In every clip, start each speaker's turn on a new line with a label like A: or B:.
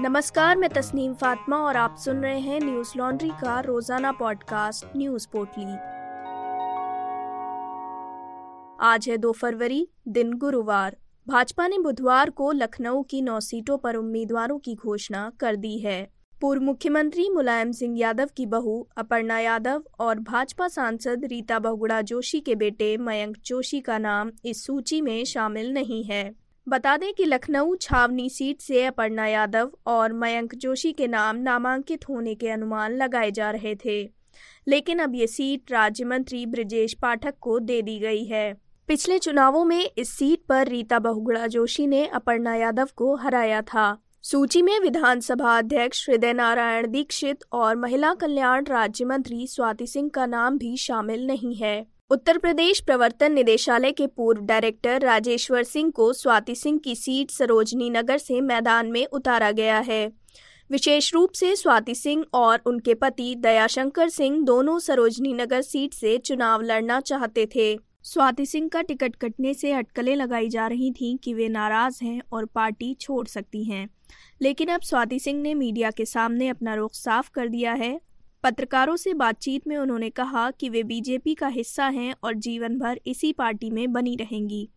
A: नमस्कार, मैं तस्नीम फातिमा और आप सुन रहे हैं न्यूज़ लॉन्ड्री का रोज़ाना पॉडकास्ट, न्यूज़ पोर्टली। आज है दो फरवरी, दिन गुरुवार। भाजपा ने बुधवार को लखनऊ की नौ सीटों पर उम्मीदवारों की घोषणा कर दी है। पूर्व मुख्यमंत्री मुलायम सिंह यादव की बहू अपर्णा यादव और भाजपा सांसद रीता बहुगुड़ा जोशी के बेटे मयंक जोशी का नाम इस सूची में शामिल नहीं है। बता दें कि लखनऊ, छावनी सीट से अपर्णा यादव और मयंक जोशी के नाम नामांकित होने के अनुमान लगाए जा रहे थे। लेकिन अब ये सीट राज्य मंत्री ब्रजेश पाठक को दे दी गई है। पिछले चुनावों में इस सीट पर रीता बहुगुड़ा जोशी ने अपर्णा यादव को हराया था। सूची में विधानसभा अध्यक्ष हृदय नारायण दीक्षित और महिला कल्याण राज्य मंत्री स्वाति सिंह का नाम भी शामिल नहीं है। उत्तर प्रदेश प्रवर्तन निदेशालय के पूर्व डायरेक्टर राजेश्वर सिंह को स्वाति सिंह की सीट सरोजनी नगर से मैदान में उतारा गया है। विशेष रूप से स्वाति सिंह और उनके पति दयाशंकर सिंह दोनों सरोजनी नगर सीट से चुनाव लड़ना चाहते थे। स्वाति सिंह का टिकट कटने से अटकलें लगाई जा रही थीं कि वे नाराज़ हैं और पार्टी छोड़ सकती हैं। लेकिन अब स्वाति सिंह ने मीडिया के सामने अपना रुख साफ़ कर दिया है। पत्रकारों से बातचीत में उन्होंने कहा कि वे बीजेपी का हिस्सा हैं और जीवन भर इसी पार्टी में बनी रहेंगी।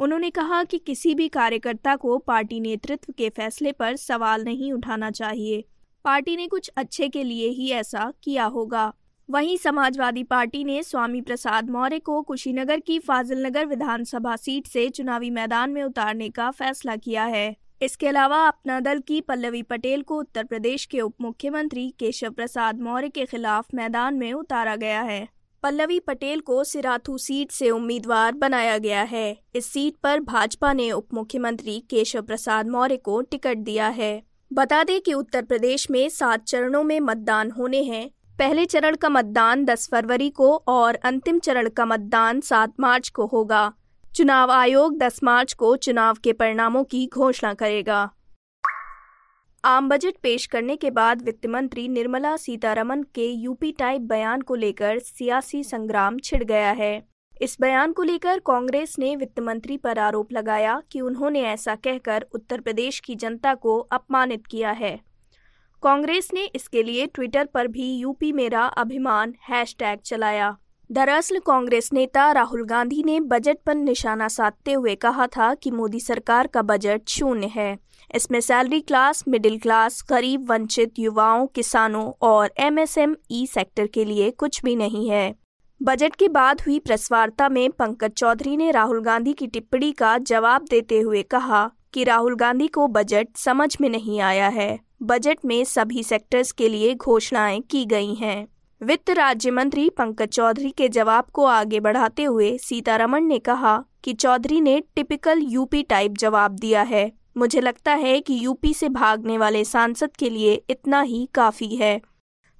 A: उन्होंने कहा कि किसी भी कार्यकर्ता को पार्टी नेतृत्व के फैसले पर सवाल नहीं उठाना चाहिए। पार्टी ने कुछ अच्छे के लिए ही ऐसा किया होगा। वहीं समाजवादी पार्टी ने स्वामी प्रसाद मौर्य को कुशीनगर की फाजिल नगर विधानसभा सीट से चुनावी मैदान में उतारने का फैसला किया है। इसके अलावा अपना दल की पल्लवी पटेल को उत्तर प्रदेश के उप मुख्यमंत्री केशव प्रसाद मौर्य के खिलाफ मैदान में उतारा गया है। पल्लवी पटेल को सिराथू सीट से उम्मीदवार बनाया गया है। इस सीट पर भाजपा ने उप मुख्यमंत्री केशव प्रसाद मौर्य को टिकट दिया है। बता दें कि उत्तर प्रदेश में सात चरणों में मतदान होने हैं। पहले चरण का मतदान 10 फरवरी को और अंतिम चरण का मतदान 7 मार्च को होगा। चुनाव आयोग 10 मार्च को चुनाव के परिणामों की घोषणा करेगा। आम बजट पेश करने के बाद वित्त मंत्री निर्मला सीतारमन के यूपी टाइप बयान को लेकर सियासी संग्राम छिड़ गया है। इस बयान को लेकर कांग्रेस ने वित्त मंत्री पर आरोप लगाया कि उन्होंने ऐसा कहकर उत्तर प्रदेश की जनता को अपमानित किया है। कांग्रेस ने इसके लिए ट्विटर पर भी यूपी मेरा अभिमान हैशटैग चलाया। दरअसल कांग्रेस नेता राहुल गांधी ने बजट पर निशाना साधते हुए कहा था कि मोदी सरकार का बजट शून्य है। इसमें सैलरी क्लास, मिडिल क्लास, गरीब, वंचित, युवाओं, किसानों और एमएसएमई सेक्टर के लिए कुछ भी नहीं है। बजट के बाद हुई प्रेस वार्ता में पंकज चौधरी ने राहुल गांधी की टिप्पणी का जवाब देते हुए कहा कि राहुल गांधी को बजट समझ में नहीं आया है। बजट में सभी सेक्टर्स के लिए घोषणाएँ की गई हैं। वित्त राज्य मंत्री पंकज चौधरी के जवाब को आगे बढ़ाते हुए सीतारमण ने कहा कि चौधरी ने टिपिकल यूपी टाइप जवाब दिया है। मुझे लगता है कि यूपी से भागने वाले सांसद के लिए इतना ही काफ़ी है।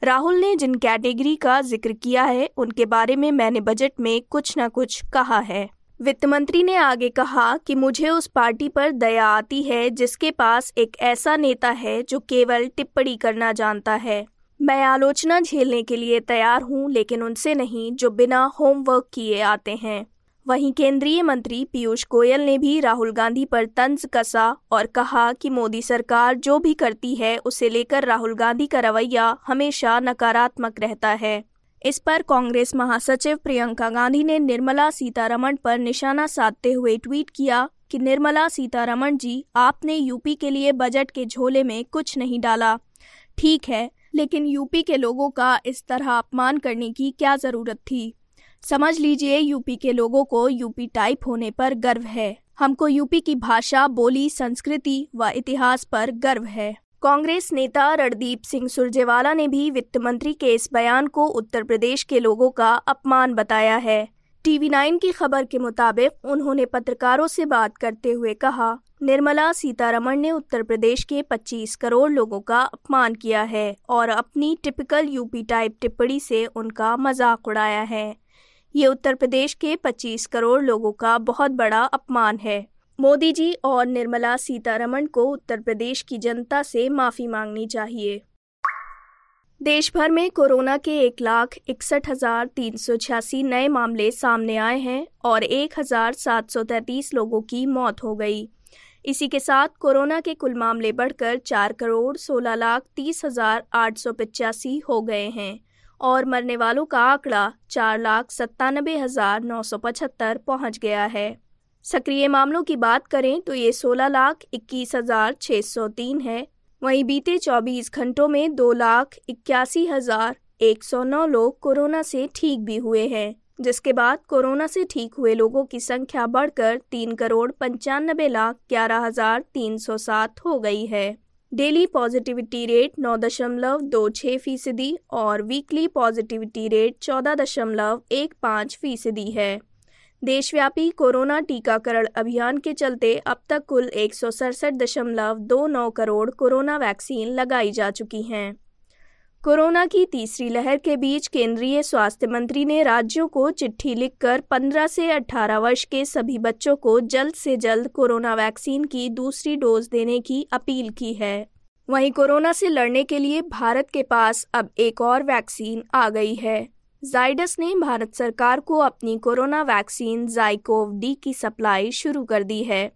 A: राहुल ने जिन कैटेगरी का ज़िक्र किया है, उनके बारे में मैंने बजट में कुछ न कुछ कहा है। वित्त मंत्री ने आगे कहा कि मुझे उस पार्टी पर दया आती है जिसके पास एक ऐसा नेता है जो केवल टिप्पणी करना जानता है। मैं आलोचना झेलने के लिए तैयार हूँ, लेकिन उनसे नहीं, जो बिना होमवर्क किए आते हैं। वहीं केंद्रीय मंत्री पीयूष गोयल ने भी राहुल गांधी पर तंज कसा और कहा कि मोदी सरकार जो भी करती है, उसे लेकर राहुल गांधी का रवैया हमेशा नकारात्मक रहता है। इस पर कांग्रेस महासचिव प्रियंका गांधी ने निर्मला सीतारमण पर निशाना साधते हुए ट्वीट किया कि निर्मला सीतारमण जी, आपने यूपी के लिए बजट के झोले में कुछ नहीं डाला। ठीक है लेकिन यूपी के लोगों का इस तरह अपमान करने की क्या ज़रूरत थी? समझ लीजिए यूपी के लोगों को यूपी टाइप होने पर गर्व है। हमको यूपी की भाषा, बोली, संस्कृति व इतिहास पर गर्व है। कांग्रेस नेता रणदीप सिंह सुरजेवाला ने भी वित्त मंत्री के इस बयान को उत्तर प्रदेश के लोगों का अपमान बताया है। टीवी नाइन की खबर के मुताबिक उन्होंने पत्रकारों से बात करते हुए कहा, निर्मला सीतारमण ने उत्तर प्रदेश के 25 करोड़ लोगों का अपमान किया है और अपनी टिपिकल यूपी टाइप टिप्पणी से उनका मज़ाक उड़ाया है। ये उत्तर प्रदेश के 25 करोड़ लोगों का बहुत बड़ा अपमान है। मोदी जी और निर्मला सीतारमण को उत्तर प्रदेश की जनता से माफ़ी मांगनी चाहिए। देश भर में कोरोना के एक लाख इकसठ हज़ार तीन सौ छियासी नए मामले सामने आए हैं और एक हज़ार सात सौ तैतीस लोगों की मौत हो गई। इसी के साथ कोरोना के कुल मामले बढ़कर चार करोड़ सोलह लाख तीस हज़ार आठ सौ पचासी हो गए हैं और मरने वालों का आंकड़ा चार लाख सत्तानबे हज़ार नौ सौ पचहत्तर पहुँच गया है। सक्रिय मामलों की बात करें तो ये सोलह लाख इक्कीस हज़ार छः सौ तीन है वहीं बीते 24 घंटों में दो लाख इक्यासी हज़ार एक सौ नौ लोग कोरोना से ठीक भी हुए हैं, जिसके बाद कोरोना से ठीक हुए लोगों की संख्या बढ़कर तीन करोड़ पंचानबे लाख ग्यारह हज़ार तीन सौ सात हो गई है। डेली पॉजिटिविटी रेट नौ दशमलव दो छः फ़ीसदी और वीकली पॉजिटिविटी रेट चौदह दशमलव एक पाँच फ़ीसदी है। देशव्यापी कोरोना टीकाकरण अभियान के चलते अब तक कुल एक सौ सड़सठ दशमलव दो नौ करोड़ कोरोना वैक्सीन लगाई जा चुकी हैं। कोरोना की तीसरी लहर के बीच केंद्रीय स्वास्थ्य मंत्री ने राज्यों को चिट्ठी लिखकर 15 से 18 वर्ष के सभी बच्चों को जल्द से जल्द कोरोना वैक्सीन की दूसरी डोज देने की अपील की है। वहीं कोरोना से लड़ने के लिए भारत के पास अब एक और वैक्सीन आ गई है। जाइडस ने भारत सरकार को अपनी कोरोना वैक्सीन जाइकोव डी की सप्लाई शुरू कर दी है।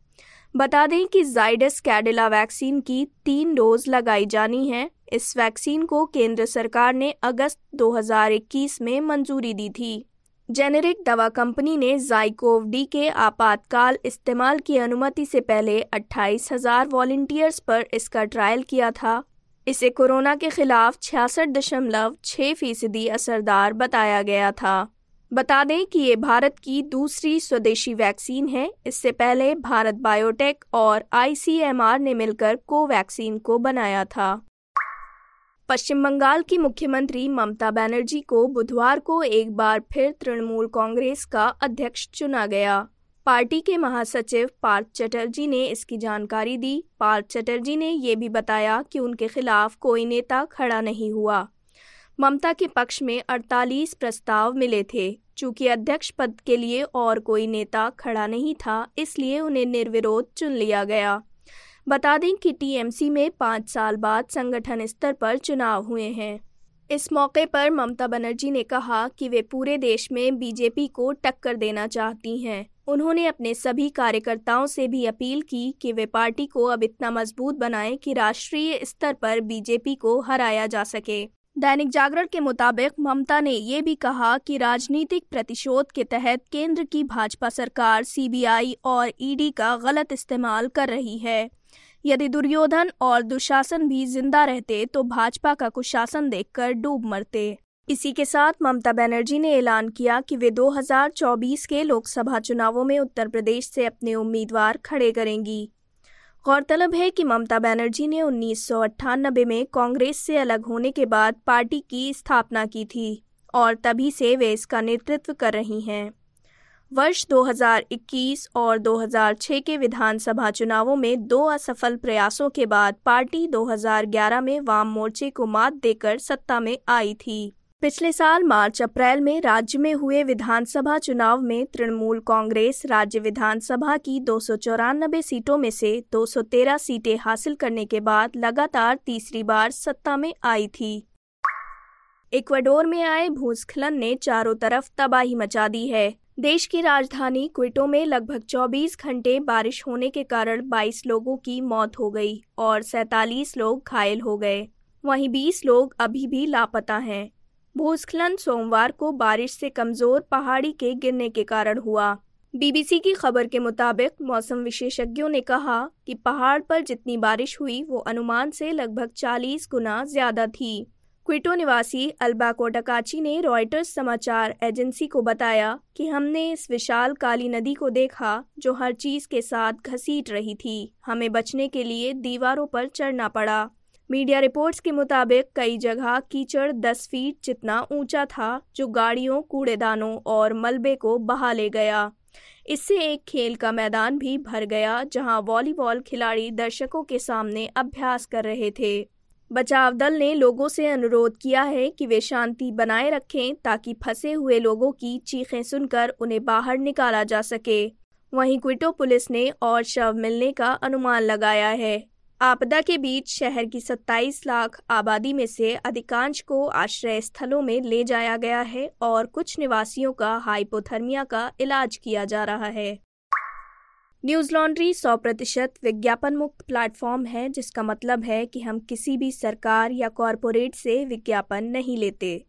A: बता दें कि जाइडस कैडिला वैक्सीन की तीन डोज लगाई जानी है। इस वैक्सीन को केंद्र सरकार ने अगस्त 2021 में मंजूरी दी थी। जेनेरिक दवा कंपनी ने जाइकोव डी के आपातकाल इस्तेमाल की अनुमति से पहले अट्ठाईस हज़ार वॉल्टियर्स पर इसका ट्रायल किया था। इसे कोरोना के खिलाफ छियासठ दशमलव छः फ़ीसदी असरदार बताया गया था। बता दें कि ये भारत की दूसरी स्वदेशी वैक्सीन है। इससे पहले भारत बायोटेक और आईसीएमआर ने मिलकर कोवैक्सीन को बनाया था। पश्चिम बंगाल की मुख्यमंत्री ममता बनर्जी को बुधवार को एक बार फिर तृणमूल कांग्रेस का अध्यक्ष चुना गया। पार्टी के महासचिव पार्थ चटर्जी ने इसकी जानकारी दी। पार्थ चटर्जी ने ये भी बताया कि उनके खिलाफ कोई नेता खड़ा नहीं हुआ। ममता के पक्ष में 48 प्रस्ताव मिले थे। चूँकि अध्यक्ष पद के लिए और कोई नेता खड़ा नहीं था, इसलिए उन्हें निर्विरोध चुन लिया गया। बता दें कि टीएमसी में पाँच साल बाद संगठन स्तर पर चुनाव हुए हैं। इस मौके पर ममता बनर्जी ने कहा कि वे पूरे देश में बीजेपी को टक्कर देना चाहती हैं। उन्होंने अपने सभी कार्यकर्ताओं से भी अपील की कि वे पार्टी को अब इतना मज़बूत बनाएँ कि राष्ट्रीय स्तर पर बीजेपी को हराया जा सके। दैनिक जागरण के मुताबिक ममता ने ये भी कहा कि राजनीतिक प्रतिशोध के तहत केंद्र की भाजपा सरकार, सीबीआई और ईडी का गलत इस्तेमाल कर रही है। यदि दुर्योधन और दुशासन भी ज़िंदा रहते तो भाजपा का कुशासन देखकर डूब मरते। इसी के साथ ममता बनर्जी ने ऐलान किया कि वे 2024 के लोकसभा चुनावों में उत्तर प्रदेश से अपने उम्मीदवार खड़े करेंगी। गौरतलब है कि ममता बनर्जी ने उन्नीस सौ अट्ठानबे में कांग्रेस से अलग होने के बाद पार्टी की स्थापना की थी और तभी से वे इसका नेतृत्व कर रही हैं। वर्ष 2021 और 2006 के विधानसभा चुनावों में दो असफल प्रयासों के बाद पार्टी 2011 में वाम मोर्चे को मात देकर सत्ता में आई थी। पिछले साल मार्च अप्रैल में राज्य में हुए विधानसभा चुनाव में तृणमूल कांग्रेस राज्य विधानसभा की दो सौ चौरानबे सीटों में से 213 सीटें हासिल करने के बाद लगातार तीसरी बार सत्ता में आई थी। इक्वाडोर में आए भूस्खलन ने चारों तरफ़ तबाही मचा दी है। देश की राजधानी क्विटो में लगभग 24 घंटे बारिश होने के कारण 22 लोगों की मौत हो गई और सैतालीस लोग घायल हो गए। वहीं 20 लोग अभी भी लापता हैं। भूस्खलन सोमवार को बारिश से कमज़ोर पहाड़ी के गिरने के कारण हुआ। बीबीसी की खबर के मुताबिक, मौसम विशेषज्ञों ने कहा कि पहाड़ पर जितनी बारिश हुई, वो अनुमान से लगभग 40 गुना ज़्यादा थी। क्विटो निवासी अल्बा कोटाकाची ने रॉयटर्स समाचार एजेंसी को बताया कि हमने इस विशाल काली नदी को देखा, जो हर चीज़ के साथ घसीट रही थी। हमें बचने के लिए दीवारों पर चढ़ना पड़ा। मीडिया रिपोर्ट्स के मुताबिक कई जगह कीचड़ 10 फीट जितना ऊँचा था, जो गाड़ियों, कूड़ेदानों और मलबे को बहा ले गया। इससे एक खेल का मैदान भी भर गया, जहाँ वॉलीबॉल खिलाड़ी दर्शकों के सामने अभ्यास कर रहे थे। बचाव दल ने लोगों से अनुरोध किया है कि वे शांति बनाए रखें, ताकि फंसे हुए लोगों की चीखें सुनकर उन्हें बाहर निकाला जा सके। वहीं क्विटो पुलिस ने और शव मिलने का अनुमान लगाया है। आपदा के बीच शहर की 27 लाख आबादी में से अधिकांश को आश्रय स्थलों में ले जाया गया है और कुछ निवासियों का हाइपोथर्मिया का इलाज किया जा रहा है। न्यूज़ लॉन्ड्री सौ प्रतिशत विज्ञापन मुक्त प्लेटफॉर्म है, जिसका मतलब है कि हम किसी भी सरकार या कॉरपोरेट से विज्ञापन नहीं लेते।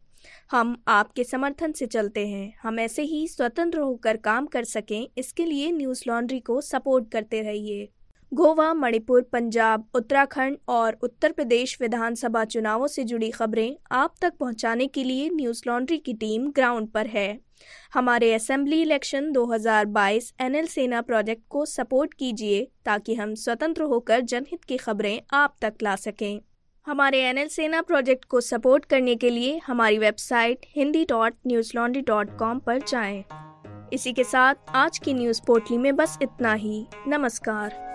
A: हम आपके समर्थन से चलते हैं। हम ऐसे ही स्वतंत्र होकर काम कर सकें, इसके लिए न्यूज़ लॉन्ड्री को सपोर्ट करते रहिए। गोवा, मणिपुर, पंजाब, उत्तराखंड और उत्तर प्रदेश विधानसभा चुनावों से जुड़ी खबरें आप तक पहुँचाने के लिए न्यूज़ लॉन्ड्री की टीम ग्राउंड पर है। हमारे assembly election 2022 NL Sena project को सपोर्ट कीजिए ताकि हम स्वतंत्र होकर जनहित की खबरें आप तक ला सकें। हमारे एनएल सेना प्रोजेक्ट को सपोर्ट करने के लिए हमारी website Hindi dot Newslaundry dot com पर जाएँ। इसी के साथ आज की न्यूज़ पोर्टली में बस इतना ही। नमस्कार।